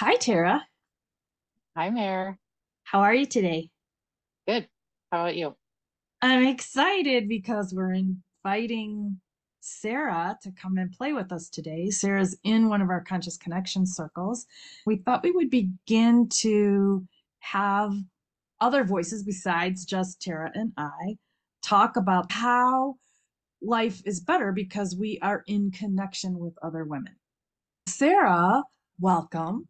Hi, Tara. Hi, Mayor. How are you today? Good. How about you? I'm excited because we're inviting Sarah to come and play with us today. Sarah's in one of our Conscious Connection circles. We thought we would begin to have other voices besides just Tara and I talk about how life is better because we are in connection with other women. Sarah, welcome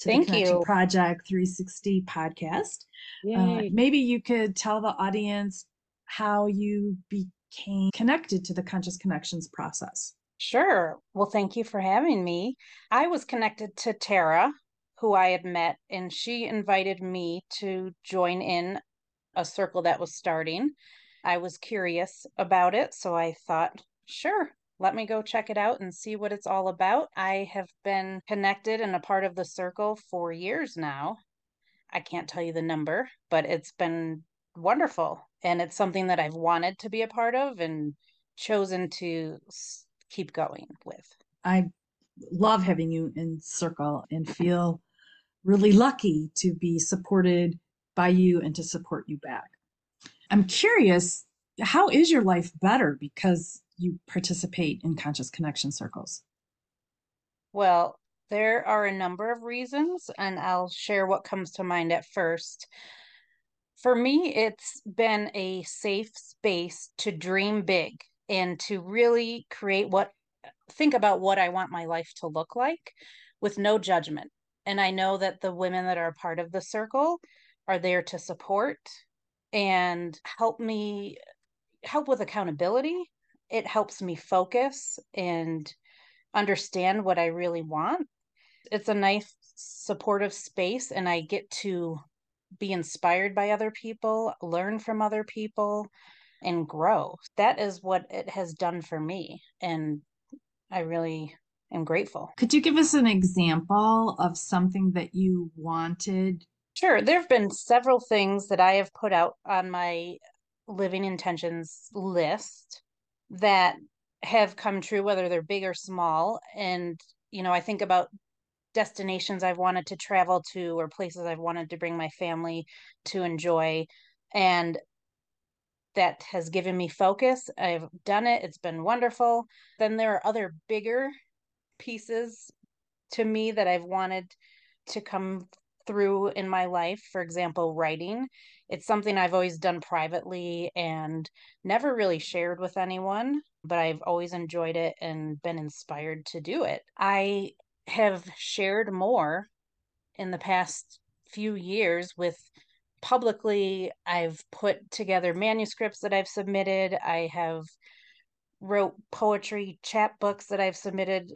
to Thank the Connection you. Project 360 podcast. Uh, maybe you could tell the audience how you became connected to the Conscious Connections process. Sure. Well, thank you for having me. I was connected to Tara, who I had met, and she invited me to join in a circle that was starting. I was curious about it, so I thought, sure, let me go check it out and see what it's all about. I have been connected and a part of the circle for years now. I can't tell you the number, but it's been wonderful. And it's something that I've wanted to be a part of and chosen to keep going with. I love having you in circle and feel really lucky to be supported by you and to support you back. I'm curious, how is your life better because you participate in conscious connection circles? Well, there are a number of reasons, and I'll share what comes to mind at first. For me, it's been a safe space to dream big and to really create what, think about what I want my life to look like with no judgment. And I know that the women that are part of the circle are there to support and help me, help with accountability. It helps me focus and understand what I really want. It's a nice supportive space, and I get to be inspired by other people, learn from other people, and grow. That is what it has done for me. And I really am grateful. Could you give us an example of something that you wanted? Sure, there have been several things that I have put out on my living intentions list that have come true, whether they're big or small. And, you know, I think about destinations I've wanted to travel to or places I've wanted to bring my family to enjoy. And that has given me focus. I've done it, it's been wonderful. Then there are other bigger pieces to me that I've wanted to come through in my life. For example, writing. It's something I've always done privately and never really shared with anyone, but I've always enjoyed it and been inspired to do it. I have shared more in the past few years with publicly i've put together manuscripts that i've submitted i have wrote poetry chapbooks that i've submitted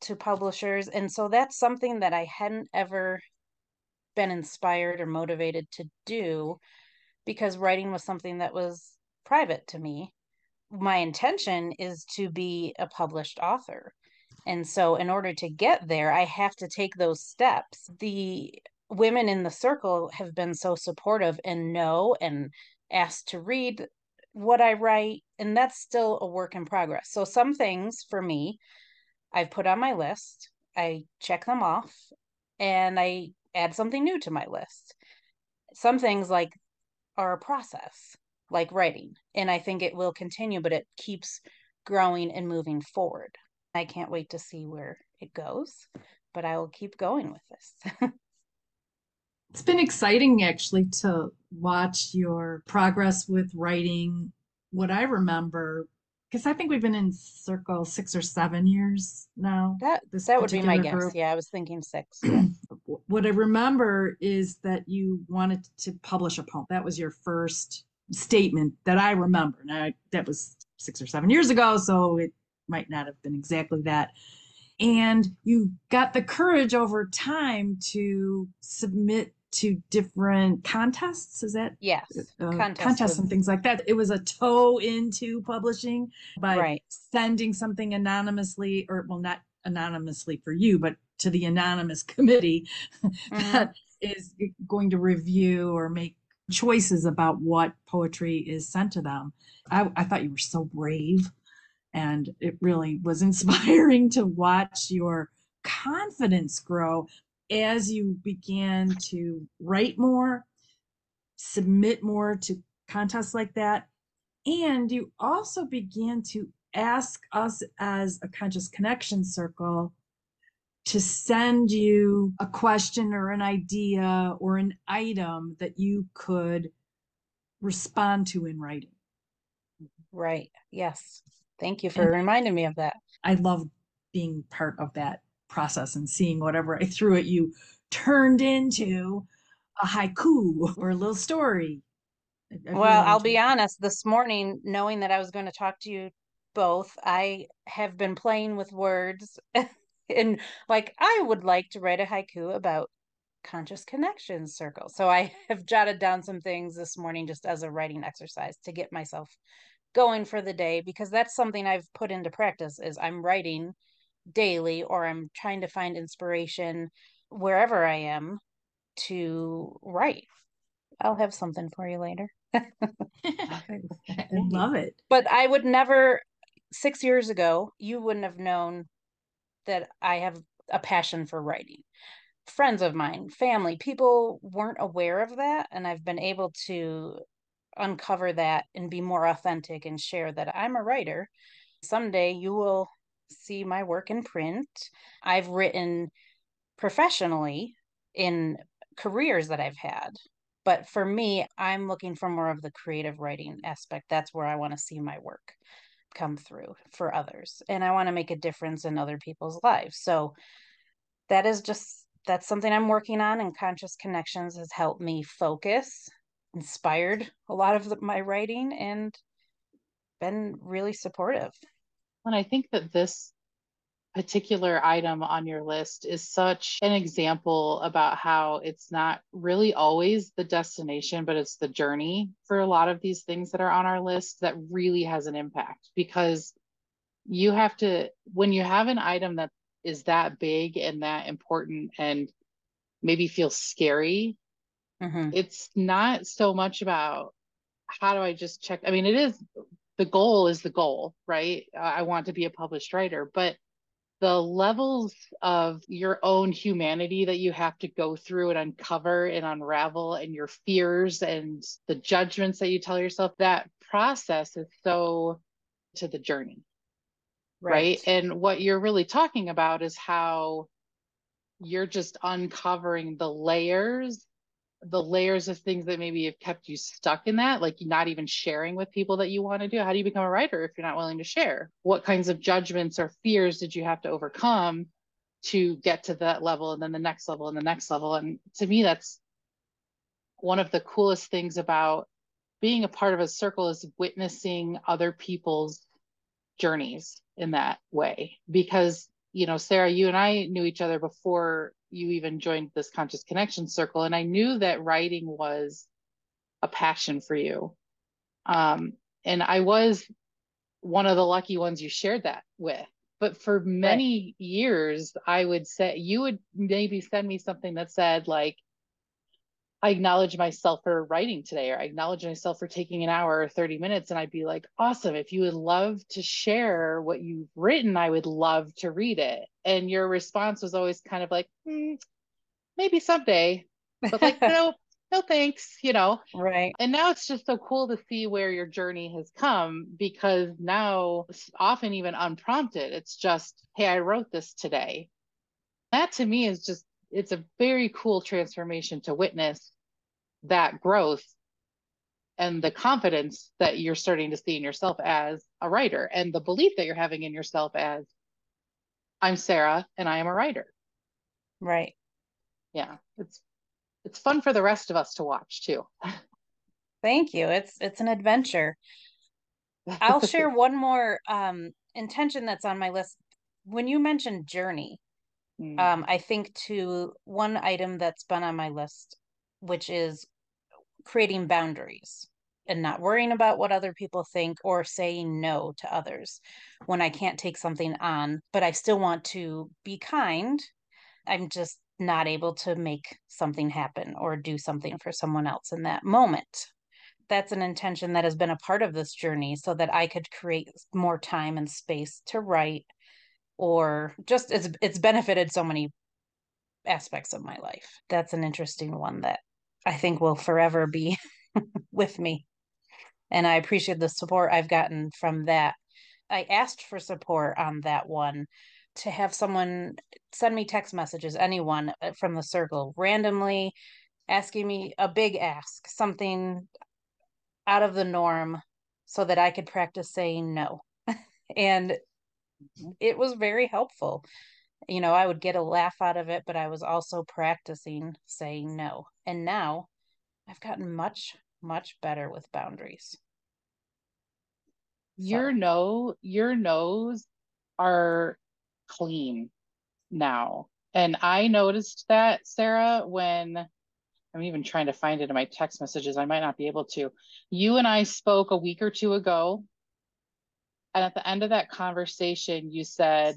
to publishers and so that's something that i hadn't ever been inspired or motivated to do because writing was something that was private to me. My intention is to be a published author. And so in order to get there i have to take those steps. The women in the circle have been so supportive and know and asked to read what I write, and that's still a work in progress. So, some things for me, I've put on my list, I check them off, and I add something new to my list. Some things like are a process, like writing, and I think it will continue, but it keeps growing and moving forward. I can't wait to see where it goes, but I will keep going with this. It's been exciting actually to watch your progress with writing. What I remember, because I think we've been in circle six or seven years now. That this that would be my guess. group. Yeah, I was thinking six. Yeah. What I remember is that you wanted to publish a poem. That was your first statement that I remember. Now, that was six or seven years ago, so it might not have been exactly that. And you got the courage over time to submit to different contests. Is that Yes. uh, Contest contests with- and things like that? It was a toe into publishing by Right. sending something anonymously, or well, not anonymously for you, but to the anonymous committee Mhm. that is going to review or make choices about what poetry is sent to them. I, I thought you were so brave, and it really was inspiring to watch your confidence grow as you began to write more, submit more to contests like that, and you also began to ask us as a conscious connection circle to send you a question or an idea or an item that you could respond to in writing. Right. Yes. Thank you for And- reminding me of that. I love being part of that process and seeing whatever I threw at you turned into a haiku or a little story. I- I Well, really I'll be honest, this morning, knowing that I was going to talk to you both, I have been playing with words and like I would like to write a haiku about conscious connection circle. So I have jotted down some things this morning just as a writing exercise to get myself going for the day because that's something I've put into practice is I'm writing daily or I'm trying to find inspiration wherever I am to write. I'll have something for you later. I love it. but I would never six years ago, you wouldn't have known that I have a passion for writing. Friends of mine, family, people weren't aware of that. And I've been able to uncover that and be more authentic and share that I'm a writer. Someday you will see my work in print. I've written professionally in careers that I've had. But for me, I'm looking for more of the creative writing aspect. That's where I want to see my work come through for others. And I want to make a difference in other people's lives. So that is just that's something I'm working on and conscious connections has helped me focus, inspired a lot of the, my writing and been really supportive. And I think that this particular item on your list is such an example about how it's not really always the destination, but it's the journey for a lot of these things that are on our list that really has an impact because you have to, when you have an item that is that big and that important and maybe feels scary, Mhm. it's not so much about how do I just check. I mean, it is the goal is the goal, right? I want to be a published writer, but the levels of your own humanity that you have to go through and uncover and unravel and your fears and the judgments that you tell yourself, that process is so to the journey right. And what you're really talking about is how you're just uncovering the layers, the layers of things that maybe have kept you stuck in that, like not even sharing with people that you want to do. How do you become a writer if you're not willing to share? What kinds of judgments or fears did you have to overcome to get to that level and then the next level and the next level? And to me, that's one of the coolest things about being a part of a circle is witnessing other people's journeys in that way because you know sarah you and i knew each other before you even joined this conscious connection circle. And i knew that writing was a passion for you. Um and i was one of the lucky ones you shared that with. But for many right. years i would say you would maybe send me something that said like I acknowledge myself for writing today, or I acknowledge myself for taking an hour or 30 minutes. And I'd be like, awesome. If you would love to share what you've written, I would love to read it. And your response was always kind of like, hmm, maybe someday, but like, no, no thanks, you know? Right. And now it's just so cool to see where your journey has come because now, often even unprompted, it's just, hey, I wrote this today. That to me is just it's a very cool transformation to witness that growth and the confidence that you're starting to see in yourself as a writer and the belief that you're having in yourself as I'm Sarah and I am a writer. Right. Yeah. It's it's fun for the rest of us to watch too. Thank you. It's it's an adventure. I'll share one more um intention that's on my list. When you mentioned journey, Mm. um, I think to one item that's been on my list, which is creating boundaries and not worrying about what other people think or saying no to others when I can't take something on, but I still want to be kind. I'm just not able to make something happen or do something for someone else in that moment. That's an intention that has been a part of this journey so that I could create more time and space to write or just it's it's benefited so many aspects of my life. That's an interesting one that I think will forever be with me. And I appreciate the support I've gotten from that. I asked for support on that one to have someone send me text messages, anyone uh, from the circle, randomly asking me a big ask, something out of the norm, so that I could practice saying no. and it was very helpful. You know, I would get a laugh out of it, but I was also practicing saying no. And now I've gotten much, much better with boundaries. Your So- no, your no's are clean now. And I noticed that, Sarah, when I'm even trying to find it in my text messages. I might not be able to. You and I spoke a week or two ago. And at the end of that conversation, you said,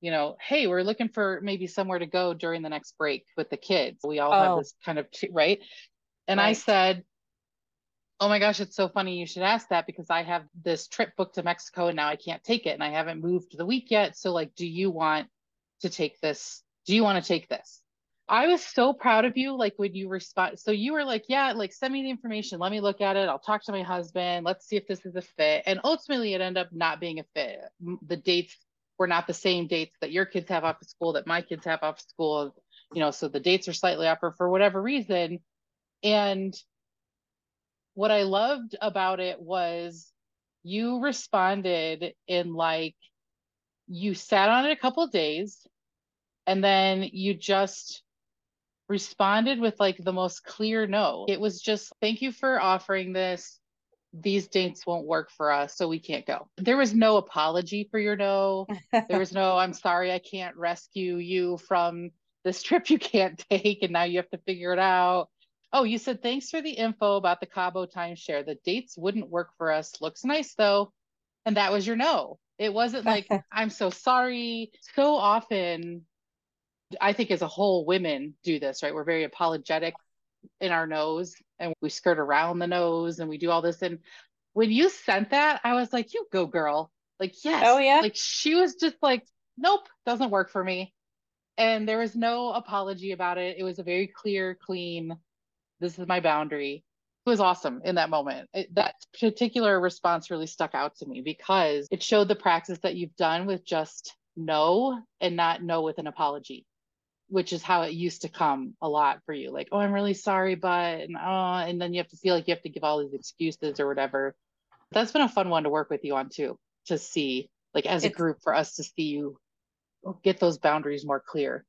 you know, hey, we're looking for maybe somewhere to go during the next break with the kids. We all have Oh. this kind of, t- right? And I said, oh my gosh, it's so funny you should ask that because I have this trip booked to Mexico and now I can't take it and I haven't moved the week yet. So, like, do you want to take this? Do you want to take this? I was so proud of you, like when you respond. So you were like, yeah, like send me the information. Let me look at it. I'll talk to my husband. Let's see if this is a fit. And ultimately, it ended up not being a fit. The dates were not the same dates that your kids have off of school, that my kids have off of school. You know, so the dates are slightly off or for whatever reason. And what I loved about it was you responded in like, you sat on it a couple days and then you just responded with like the most clear no. It was just, thank you for offering this. These dates won't work for us, so we can't go. There was no apology for your no. There was no, I'm sorry, I can't rescue you from this trip you can't take, and now you have to figure it out. Oh, you said thanks for the info about the Cabo timeshare. The dates wouldn't work for us. Looks nice though. And that was your no. It wasn't like, I'm so sorry. So often I think as a whole, women do this, right? We're very apologetic in our nose and we skirt around the nose and we do all this. And when you sent that, I was like, you go, girl. Like, yes. Oh, yeah? Like, she was just like, nope, doesn't work for me. And there was no apology about it. It was a very clear, clean, this is my boundary. It was awesome in that moment. It, that particular response really stuck out to me because it showed the practice that you've done with just no and not no with an apology which is how it used to come a lot for you like oh i'm really sorry but and, oh, and then you have to feel like you have to give all these excuses or whatever that's been a fun one to work with you on too to see like as a group for us to see you get those boundaries more clear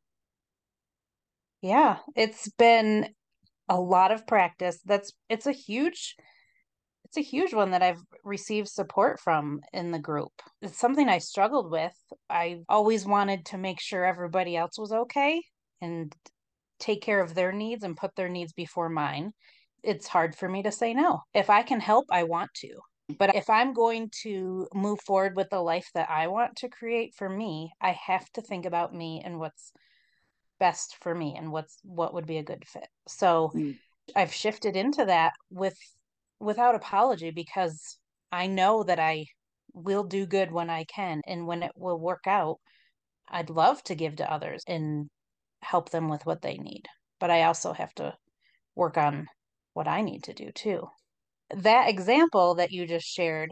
Yeah, it's been a lot of practice. That's it's a huge it's a huge one that I've received support from in the group. It's something I struggled with. I always wanted to make sure everybody else was okay and take care of their needs and put their needs before mine. It's hard for me to say no. If I can help, I want to. But if I'm going to move forward with the life that I want to create for me, I have to think about me and what's best for me and what's what would be a good fit. So Mm. I've shifted into that with without apology because I know that I will do good when I can and when it will work out. I'd love to give to others and help them with what they need. But I also have to work on what I need to do too. That example that you just shared,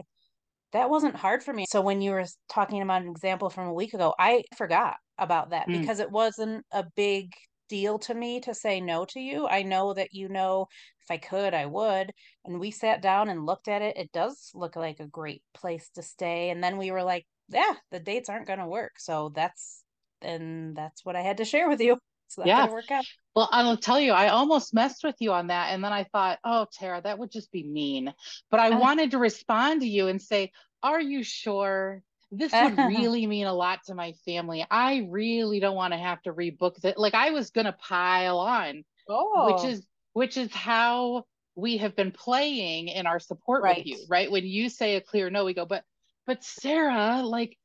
that wasn't hard for me. So when you were talking about an example from a week ago, I forgot about that Mm. because it wasn't a big deal to me to say no to you. I know that you know if I could, I would. And we sat down and looked at it. It does look like a great place to stay. And then we were like, yeah, the dates aren't going to work. So that's, and that's what I had to share with you. Not Yeah. going to work out. Well, I'll tell you, I almost messed with you on that. And then I thought, oh, Tara, that would just be mean. But I Uh. wanted to respond to you and say, are you sure? This would really mean a lot to my family. I really don't want to have to rebook that. Like I was gonna pile on, Oh, which is which is how we have been playing in our support Right. with you, right? When you say a clear no, we go, but but Sarah, like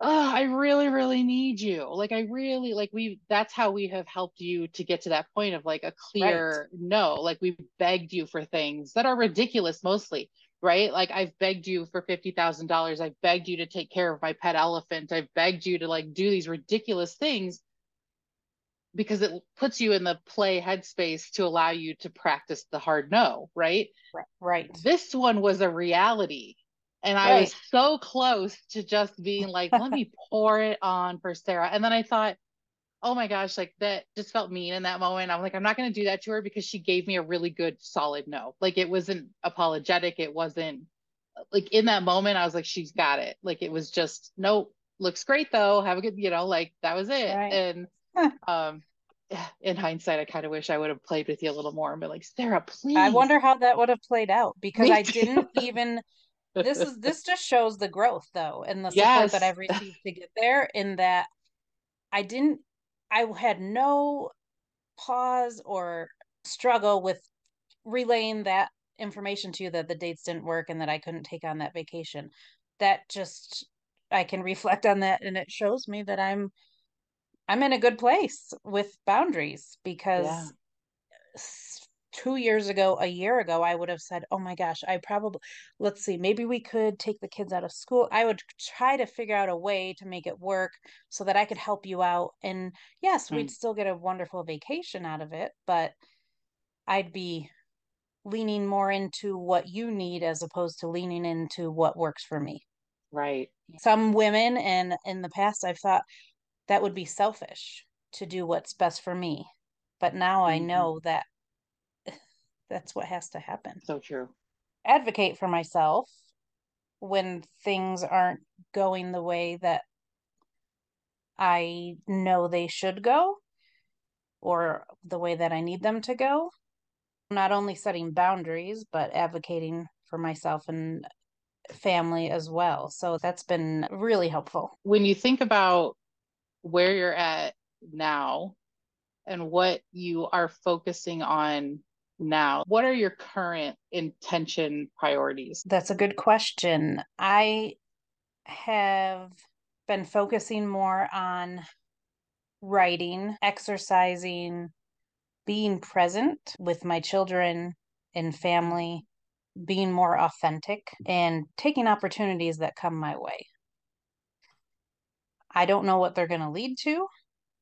oh, I really, really need you. Like, I really, like, we, that's how we have helped you to get to that point of like a clear no. Like, we've begged you for things that are ridiculous mostly, right? Like, I've begged you for $50,000. I've begged you to take care of my pet elephant. I've begged you to like do these ridiculous things. Because it puts you in the play headspace to allow you to practice the hard no, right? Right. This one was a reality. And I was so close to just being like, let me pour it on for Sarah. And then I thought, oh my gosh, like that just felt mean in that moment. I'm like, I'm not going to do that to her because she gave me a really good, solid no. Like it wasn't apologetic. It wasn't like in that moment, I was like, she's got it. Like it was just, nope, looks great though. Have a good, you know, like that was it. Right. And um in hindsight, I kind of wish I would have played with you a little more and been like, Sarah, please. I wonder how that would have played out because I didn't even this is this just shows the growth though and the support that I've received to get there in that I didn't I had no pause or struggle with relaying that information to you that the dates didn't work and that I couldn't take on that vacation. That just I can reflect on that and it shows me that I'm I'm in a good place with boundaries because Yeah. two years ago, a year ago, I would have said, Oh my gosh, I probably, let's see, maybe we could take the kids out of school. I would try to figure out a way to make it work so that I could help you out. And yes, we'd Mm. still get a wonderful vacation out of it, but I'd be leaning more into what you need as opposed to leaning into what works for me. Right. Some women, and in the past, I've thought that would be selfish to do what's best for me. But now I Mhm. know that that's what has to happen. So true. Advocate for myself when things aren't going the way that I know they should go or the way that I need them to go. Not only setting boundaries, but advocating for myself and family as well. So that's been really helpful. When you think about where you're at now and what you are focusing on now, what are your current intention priorities? That's a good question. I have been focusing more on writing, exercising, being present with my children and family, being more authentic, and taking opportunities that come my way. I don't know what they're going to lead to,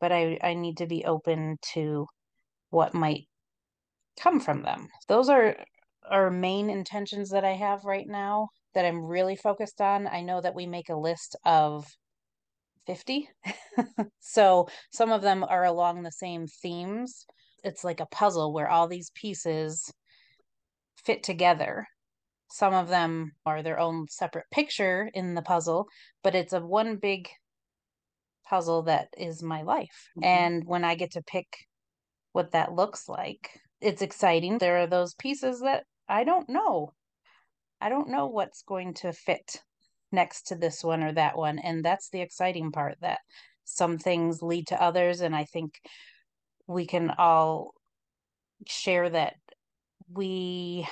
but I, I need to be open to what might come from them. Those are our main intentions that I have right now that I'm really focused on. I know that we make a list of 50. so some of them are along the same themes. It's like a puzzle where all these pieces fit together. Some of them are their own separate picture in the puzzle, but it's a one big puzzle that is my life. Mhm. And when I get to pick what that looks like, it's exciting. There are those pieces that I don't know. I don't know what's going to fit next to this one or that one. And that's the exciting part that some things lead to others. And I think we can all share that we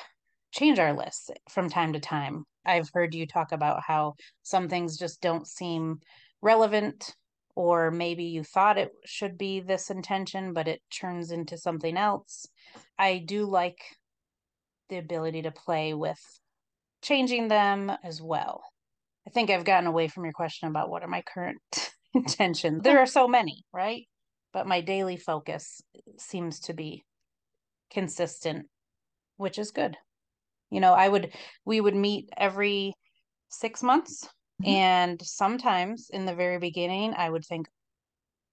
change our lists from time to time. I've heard you talk about how some things just don't seem relevant, or maybe you thought it should be this intention, but it turns into something else. I do like the ability to play with changing them as well. I think I've gotten away from your question about what are my current intentions. There are so many, right? But my daily focus seems to be consistent, which is good. You know, I would, we would meet every six months. Mhm. And sometimes in the very beginning, I would think,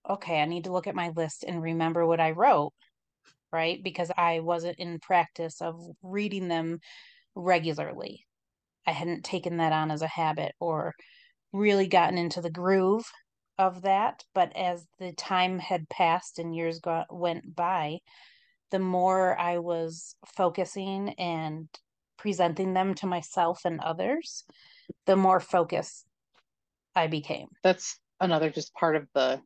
okay, I need to look at my list and remember what I wrote, right? Because I wasn't in practice of reading them regularly. I hadn't taken that on as a habit or really gotten into the groove of that. But as the time had passed and years go- went by, the more I was focusing and presenting them to myself and others, the more focused I became. That's another just part of the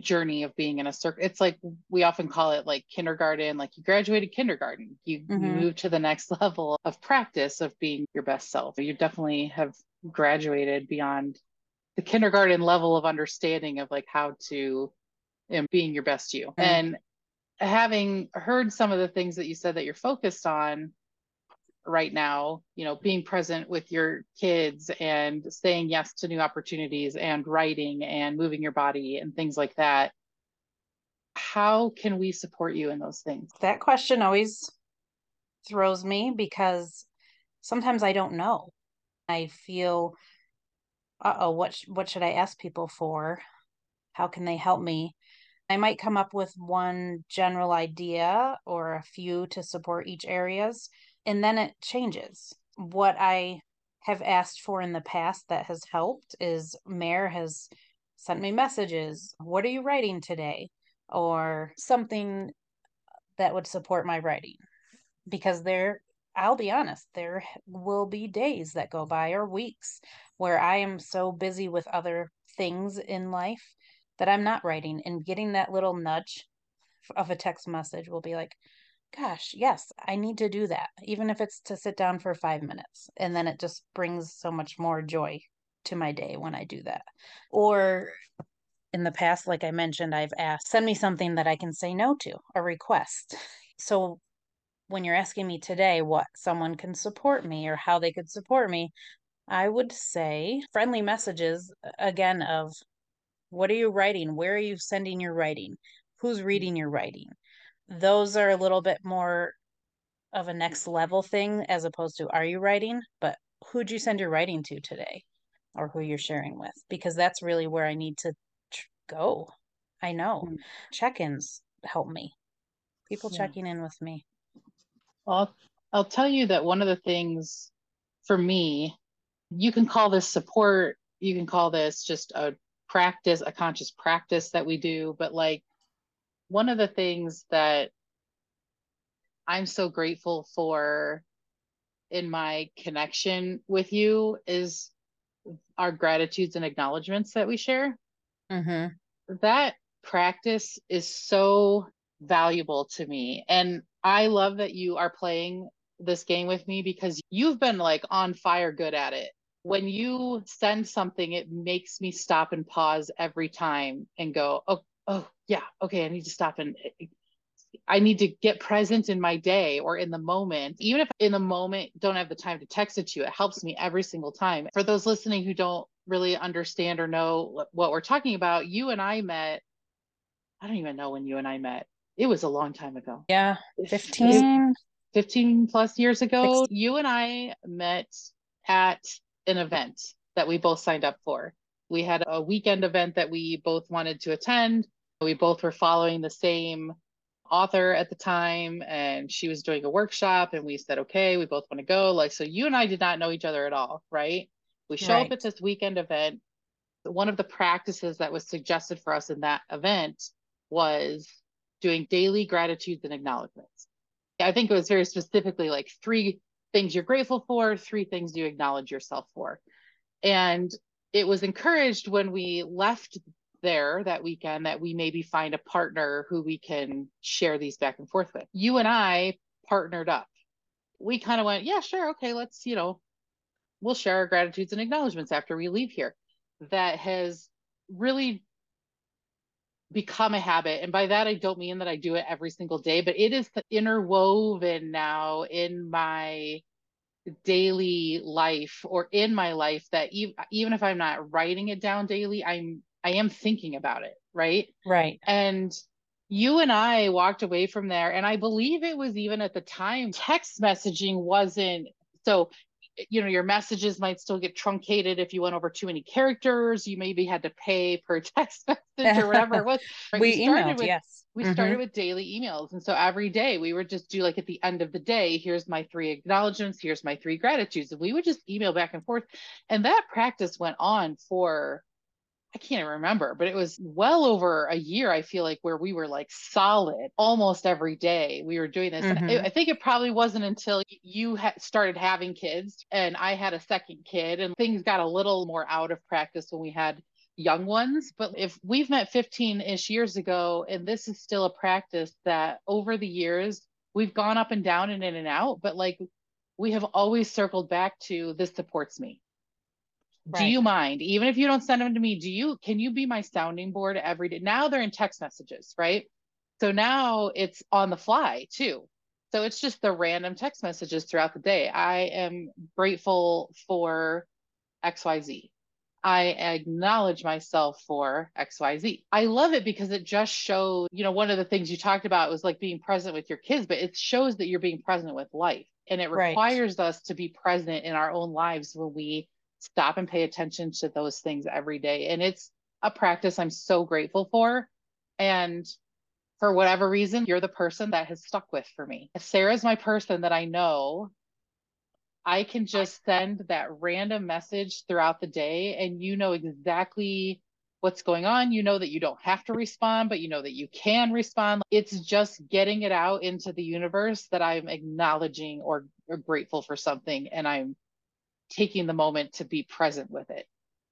journey of being in a circle. It's like we often call it like kindergarten, like you graduated kindergarten. You, you Mhm. move to the next level of practice of being your best self. You definitely have graduated beyond the kindergarten level of understanding of like how to and being your best you. Mm. And having heard some of the things that you said that you're focused on right now, you know, being present with your kids and saying yes to new opportunities and writing and moving your body and things like that. how can we support you in those things? That question always throws me because sometimes I don't know. I feel, uh oh, what sh- what should I ask people for? How can they help me? I might come up with one general idea or a few to support each areas, and then it changes. What I have asked for in the past that has helped is Mayor has sent me messages. What are you writing today? Or something that would support my writing. Because there, I'll be honest, there will be days that go by or weeks where I am so busy with other things in life that I'm not writing and getting that little nudge of a text message will be like, gosh, yes, I need to do that, even if it's to sit down for five minutes. And then it just brings so much more joy to my day when I do that. Or in the past, like I mentioned, I've asked, send me something that I can say no to, a request. So when you're asking me today what someone can support me or how they could support me, I would say friendly messages again of what are you writing? Where are you sending your writing? Who's mm-hmm. reading your writing? Those are a little bit more of a next level thing as opposed to are you writing? But who'd you send your writing to today? Or who you're sharing with? Because that's really where I need to go. I know. Mm. Check-ins help me. People Yeah. checking in with me. Well, I'll tell you that one of the things for me, you can call this support, you can call this just a practice, a conscious practice that we do, but like one of the things that I'm so grateful for in my connection with you is our gratitudes and acknowledgments that we share. Mm-hmm. that practice is so valuable to me. And I love that you are playing this game with me because you've been like on fire good at it. When you send something, it makes me stop and pause every time and go, oh, oh, yeah, okay, I need to stop and eh, eh, I need to get present in my day or in the moment. Even if in the moment don't have the time to text it to you, it helps me every single time. For those listening who don't really understand or know what we're talking about, you and I met. I don't even know when you and I met. It was a long time ago. Yeah. It- 15. 15 plus years ago, you and I met at an event that we both signed up for. We had a weekend event that we both wanted to attend. We both were following the same author at the time, and she was doing a workshop, and we said, okay, we both want to go. Like, so you and I did not know each other at all, right? We show up at this weekend event. One of the practices that was suggested for us in that event was doing daily gratitudes and acknowledgments. I think it was very specifically like three things you're grateful for, three things you acknowledge yourself for. And it was encouraged when we left there that weekend that we maybe find a partner who we can share these back and forth with. You and I partnered up. We kind of went, yeah, sure, okay, let's, you know, we'll share our gratitudes and acknowledgments after we leave here. That has really become a habit. And by that, I don't mean that I do it every single day, but it is interwoven now in my daily life or in my life that even, even if I'm not writing it down daily, I'm, I am thinking about it. Right. Right. And you and I walked away from there. And I believe it was even at the time, text messaging wasn't so, you know, your messages might still get truncated if you went over too many characters. You maybe had to pay per text message or whatever it was. Right? We started emailed, with, yes. we Mhm. started with daily emails. And so every day we would just do like at the end of the day, here's my three acknowledgements, here's my three gratitudes. And we would just email back and forth. And that practice went on for I can't even remember, but it was well over a year. I feel like where we were like solid almost every day. We were doing this, Mhm. I I think it probably wasn't until you had started having kids and I had a second kid, and things got a little more out of practice when we had young ones. But if we've met 15 ish years ago, and this is still a practice that over the years we've gone up and down and in and out, but like we have always circled back to this supports me do you mind? Even if you don't send them to me do you can you be my sounding board every day? Now they're in text messages right? So now it's on the fly too. So it's just the random text messages throughout the day. I am grateful for xyz I acknowledge myself for XYZ. I love it because it just shows, you know, one of the things you talked about was like being present with your kids, but it shows that you're being present with life. And it Right. requires us to be present in our own lives when we stop and pay attention to those things every day. And it's a practice I'm so grateful for. And for whatever reason, you're the person that has stuck with for me. If Sarah's my person that I know I can just send that random message throughout the day and you know exactly what's going on. You know that you don't have to respond, but you know that you can respond. It's just getting it out into the universe that I'm acknowledging or, or grateful for something and I'm taking the moment to be present with it.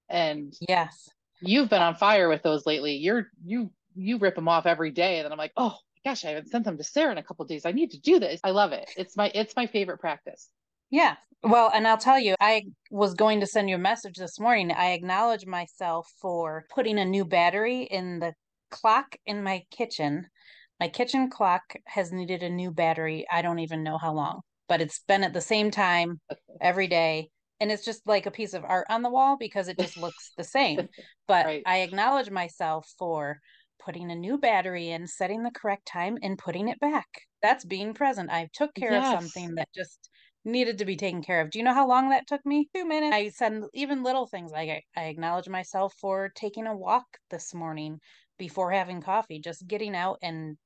And Yes. you've been on fire with those lately. You're you you rip them off every day and then I'm like, "Oh, gosh, I haven't sent them to Sarah in a couple days. I need to do this." I love it. It's my it's my favorite practice. Yeah. Well, and I'll tell you, I was going to send you a message this morning. I acknowledge myself for putting a new battery in the clock in my kitchen. My kitchen clock has needed a new battery. I don't even know how long, but it's been at the same time every day. And it's just like a piece of art on the wall because it just looks the same. But Right. I acknowledge myself for putting a new battery in, setting the correct time, and putting it back. That's being present. I took care Yes. of something that just needed to be taken care of. Do you know how long that took me? Two minutes. I send even little things like I, I acknowledge myself for taking a walk this morning before having coffee, just getting out and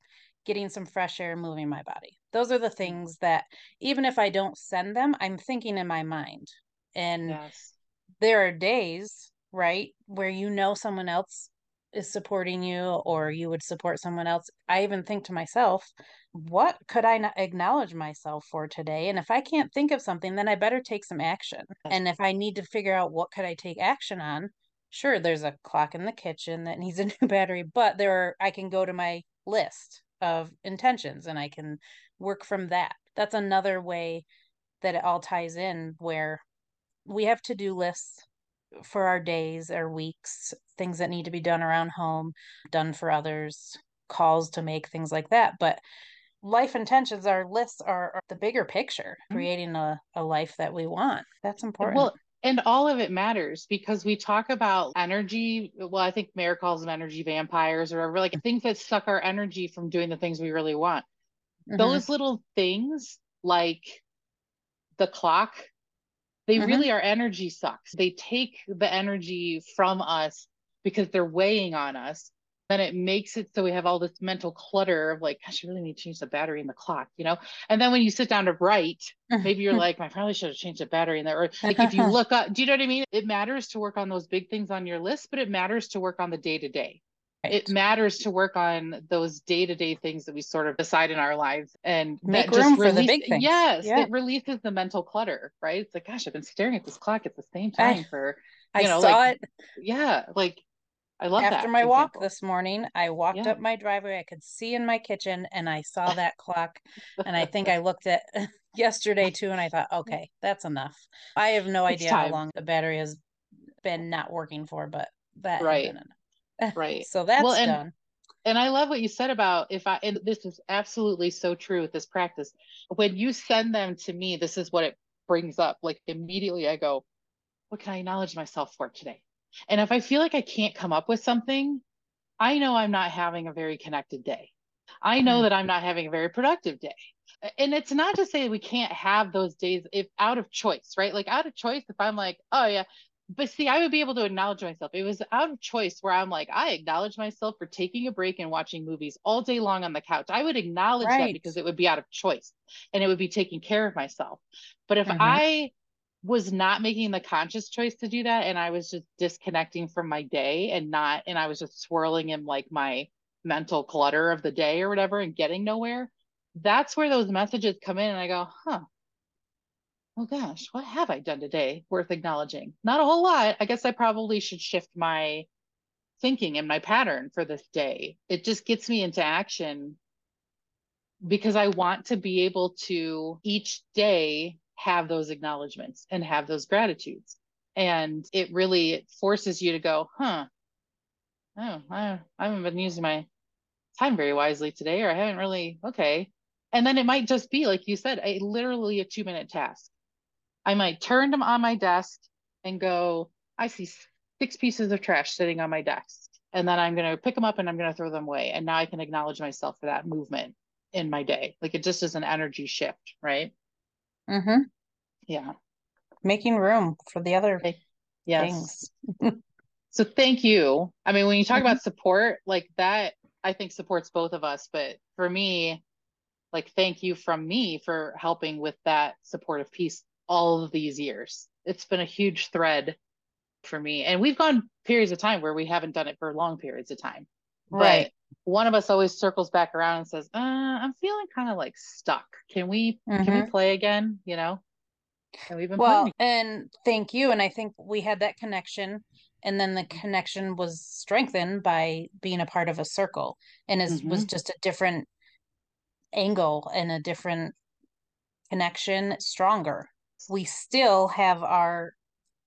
getting some fresh air, moving my body. Those are the mm. things that even if I don't send them, I'm thinking in my mind. And Yes. there are days, right, where you know someone else is supporting you or you would support someone else. I even think to myself, what could I not acknowledge myself for today? And if I can't think of something, then I better take some action. And if I need to figure out what could I take action on, sure, there's a clock in the kitchen that needs a new battery, but there are, I can go to my list of intentions and I can work from that. That's another way that it all ties in where we have to do lists for our days or weeks, things that need to be done around home, done for others, calls to make, things like that. But life intentions, our lists are, are the bigger picture, Mhm. creating a, a life that we want. That's important. Well, and all of it matters because we talk about energy. Well, I think Mayor calls them energy vampires or whatever, like things that suck our energy from doing the things we really want. Mhm. Those little things, like the clock, they Mhm. really are energy sucks. They take the energy from us because they're weighing on us. Then it makes it so we have all this mental clutter of like, gosh, I really need to change the battery in the clock, you know? And then when you sit down to write, maybe you're like, I probably should have changed the battery in there. Or like if you look up, do you know what I mean? It matters to work on those big things on your list, but it matters to work on the day to day. It matters to work on those day to day things that we sort of decide in our lives and Make that just room for the big things. Yes, Yeah. it releases the mental clutter, right? It's like, gosh, I've been staring at this clock at the same I- time for, I you know, saw like, it yeah, like I love that. after my walk example. this morning. I walked Yeah. up my driveway. I could see in my kitchen and I saw that clock. And I think I looked at yesterday too and I thought, okay, that's enough. I have no It's idea how long the battery has been not working for, but that Right. Right. So that's Well, and- done. And I love what you said about if I, and this is absolutely so true with this practice. When you send them to me, this is what it brings up. Like immediately I go, what can I acknowledge myself for today? And if I feel like I can't come up with something, I know I'm not having a very connected day. I know Mm. that I'm not having a very productive day. And it's not to say we can't have those days if out of choice, right? Like out of choice, if I'm like, oh yeah, but see, I would be able to acknowledge myself. It was out of choice where I'm like, I acknowledge myself for taking a break and watching movies all day long on the couch. I would acknowledge that because it would be out of choice and it would be taking care of myself. But if Mhm. I was not making the conscious choice to do that and I was just disconnecting from my day and not, and I was just swirling in like my mental clutter of the day or whatever and getting nowhere, that's where those messages come in and I go, huh, oh gosh, what have I done today worth acknowledging? Not a whole lot. I guess I probably should shift my thinking and my pattern for this day. It just gets me into action because I want to be able to each day have those acknowledgments and have those gratitudes. And it really forces you to go, huh, oh, I, I haven't been using my time very wisely today, or I haven't really, okay. And then it might just be, like you said, a literally a two minute task. I might turn them on my desk and go, I see six pieces of trash sitting on my desk. And then I'm going to pick them up and I'm going to throw them away. And now I can acknowledge myself for that movement in my day. Like it just is an energy shift, right? Mm-hmm. Yeah. Making room for the other Okay. Yes. things. So thank you. I mean, when you talk Mhm. about support, like that, I think supports both of us. But for me, like, thank you from me for helping with that supportive piece all of these years. It's been a huge thread for me. And we've gone periods of time where we haven't done it for long periods of time. Right. But one of us always circles back around and says, uh, I'm feeling kind of like stuck. Can we can we mm-hmm. play again? You know? And we've been Well, playing. and thank you. And I think we had that connection, and then the mm-hmm. connection was strengthened by being a part of a circle, and it was mm-hmm. just a different angle and a different connection, stronger. We still have our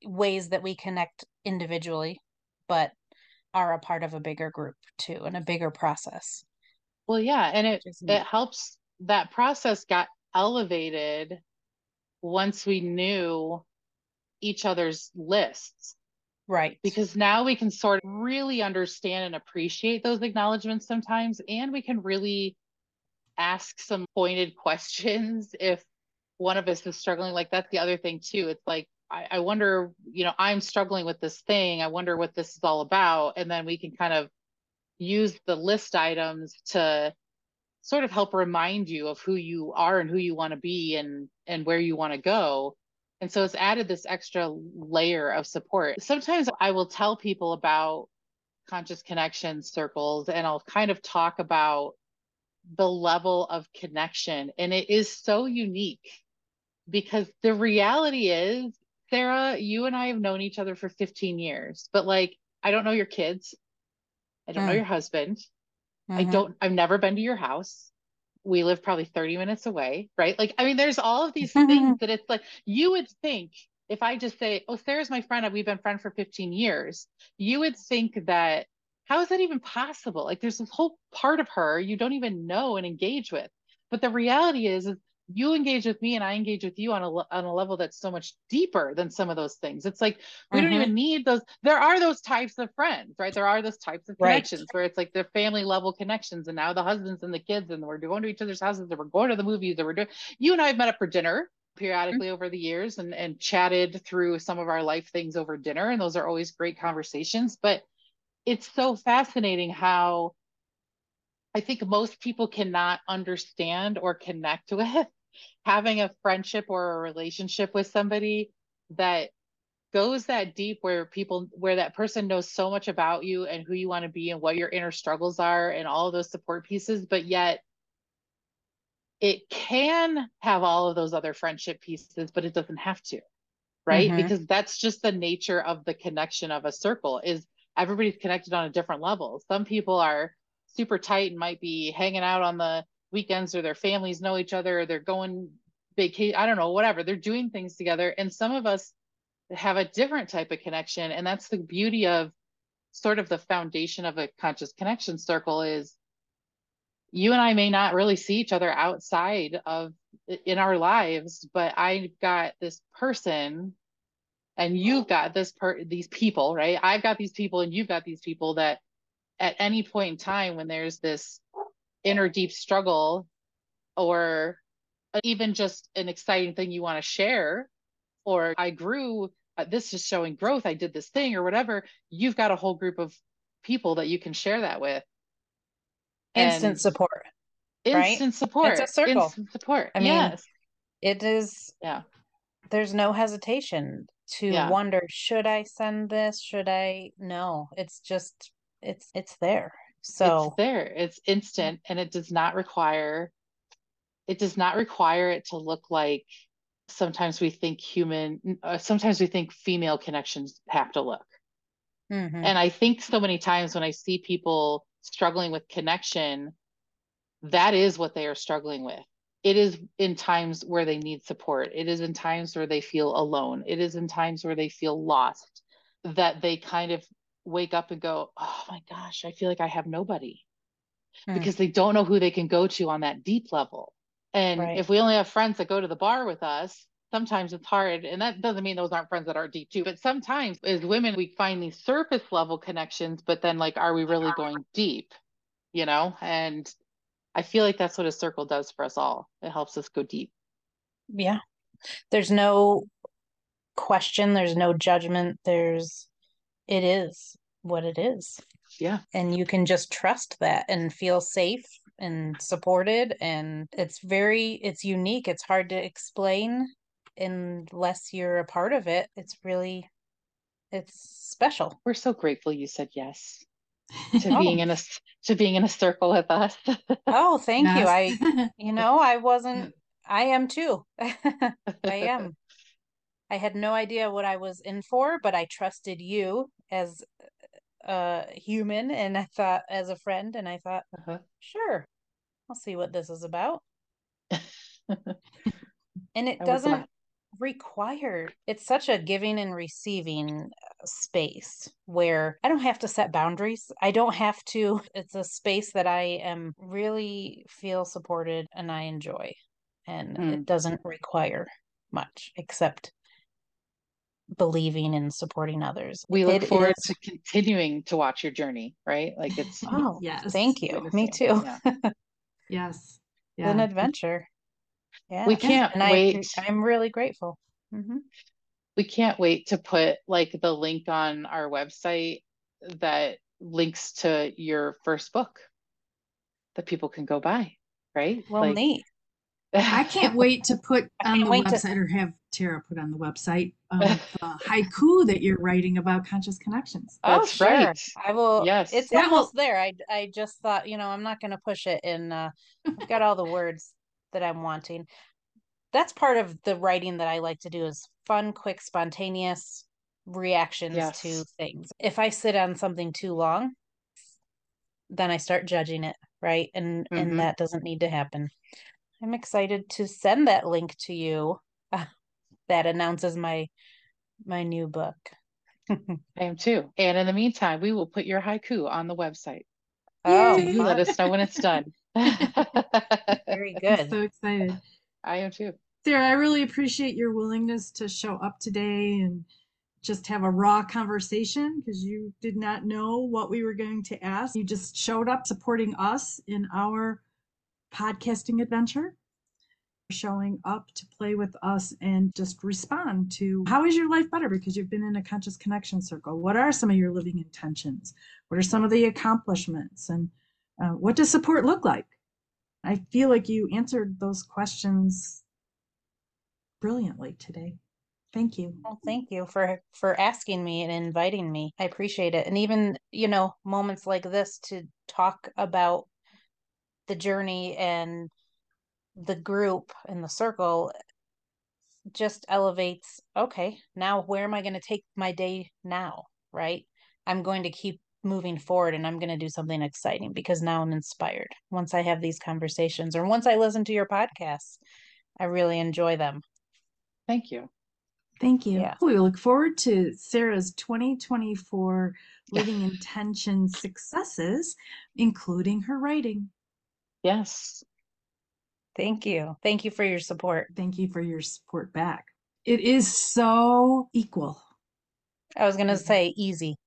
ways that we connect individually, but are a part of a bigger group too, and a bigger process. Well, yeah, and it it helps that process got elevated once we knew each other's lists Right. because now we can sort of really understand and appreciate those acknowledgments sometimes and we can really ask some pointed questions if one of us is struggling like that's the other thing too. It's like I, I wonder you know i'm struggling with this thing. I wonder what this is all about. And then we can kind of use the list items to sort of help remind you of who you are and who you want to be and and where you want to go. And so it's added this extra layer of support. Sometimes i will tell people about conscious connection circles and i'll kind of talk about the level of connection. And it is so unique because the reality is sarah you and i have known each other for 15 years but like i don't know your kids i don't know Mm. your husband I Mhm. don't, I've never been to your house. We live probably 30 minutes away, right? Like, I mean, there's all of these things that it's like, you would think if I just say, oh, Sarah's my friend, and we've been friends for 15 years, you would think that, how is that even possible? Like, there's this whole part of her you don't even know and engage with. But the reality is, is you engage with me and I engage with you on a, on a level that's so much deeper than some of those things. It's like, we don't Mhm. even need those. There are those types of friends, right? There are those types of Right. connections where it's like they're family level connections, and now the husbands and the kids, and we're going to each other's houses, and we're going to the movies, and we're doing. You and I have met up for dinner periodically over the years, and and chatted through some of our life things over dinner, and those are always great conversations. But it's so fascinating how I think most people cannot understand or connect with having a friendship or a relationship with somebody that goes that deep where people where that person knows so much about you and who you want to be and what your inner struggles are and all of those support pieces but yet it can have all of those other friendship pieces but it doesn't have to right Mhm. because that's just the nature of the connection of a circle is everybody's connected on a different level some people are super tight and might be hanging out on the weekends or their families know each other they're going vacation i don't know whatever they're doing things together and some of us have a different type of connection and that's the beauty of sort of the foundation of a conscious connection circle is you and I may not really see each other outside of in our lives but I've got this person and you've got this per these people right? I've got these people and you've got these people that at any point in time when there's this inner deep struggle or even just an exciting thing you want to share or I grew, uh, this is showing growth, I did this thing or whatever, you've got a whole group of people that you can share that with. Instant And support. right? Instant support. circle. Instant support. I mean, yes. It is Yeah. there's no hesitation to Yeah. wonder should I send this? Should I? No, it's just it's it's there. So it's there. It's instant and it does not require it does not require it to look like sometimes we think human uh, sometimes we think female connections have to look. mhm. And I think so many times when I see people struggling with connection, that is what they are struggling with. It is in times where they need support. It is in times where they feel alone. It is in times where they feel lost that they kind of wake up and go, Oh my gosh, I feel like I have nobody Mm. because they don't know who they can go to on that deep level. And Right. if we only have friends that go to the bar with us, sometimes it's hard and that doesn't mean those aren't friends that are deep too but sometimes as women we find these surface level connections but then like are we really going deep you know and i feel like that's what a circle does for us all it helps us go deep Yeah. There's no question, there's no judgment, there's it is what it is. yeah And you can just trust that and feel safe and supported and it's very it's unique. It's hard to explain unless you're a part of it. It's really it's special. we're so grateful you said yes to Oh. being in a s- to being in a circle with us Oh, thank you. I you know, I wasn't I am too. I am. I had no idea what I was in for, but I trusted you as a human and I thought as a friend and I thought, Uh-huh. sure, I'll see what this is about. And it And doesn't require, it's such a giving and receiving uh, space where I don't have to set boundaries. I don't have to, it's a space that I am really feel supported and I enjoy. And Mm. it doesn't require much except believing and supporting others. we look It forward is- to continuing to watch your journey right like it's Oh, Yes. thank you. Me too. Yeah. Yes. It's an adventure. Yeah. we can't And wait I'm really grateful. hmm we can't wait to put like the link on our website that links to your first book that people can go buy right Well, like neat. I can't wait to put on the wait to- website or have Tara put on the website um, the haiku that you're writing about conscious connections. Oh, That's sure. right. I will. Yes. It's That will- almost there. I I just thought, you know, I'm not going to push it and uh I've got all the words that I'm wanting. That's part of the writing that I like to do is fun, quick, spontaneous reactions to things. If I sit on something too long, then I start judging it, right? And Mhm. and that doesn't need to happen. I'm excited to send that link to you that announces my my new book. I am too. And in the meantime, we will put your haiku on the website. Oh, So you let us know when it's done. very I'm good. so excited. I am too. Sarah, I really appreciate your willingness to show up today and just have a raw conversation because you did not know what we were going to ask. You just showed up supporting us in our podcasting adventure, showing up to play with us and just respond to how is your life better because you've been in a conscious connection circle? What are some of your living intentions? What are some of the accomplishments? And uh, what does support look like? I feel like you answered those questions brilliantly today. Thank you. Well, thank you for for asking me and inviting me. I appreciate it. And even, you know, moments like this to talk about the journey and the group and the circle just elevates, okay, now where am I going to take my day now, right? I'm going to keep moving forward and I'm going to do something exciting because now I'm inspired. Once I have these conversations or once I listen to your podcasts, I really enjoy them. Thank you. Thank you. Yeah. We look forward to Sarah's 2024 Living Intention successes, including her writing. Yes. Thank you. Thank you for your support. Thank you for your support back. It is so equal. I was going to Mhm. say easy.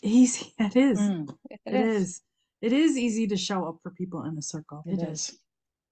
Easy. It is. Mm, it is. It is easy to show up for people in a circle. it is.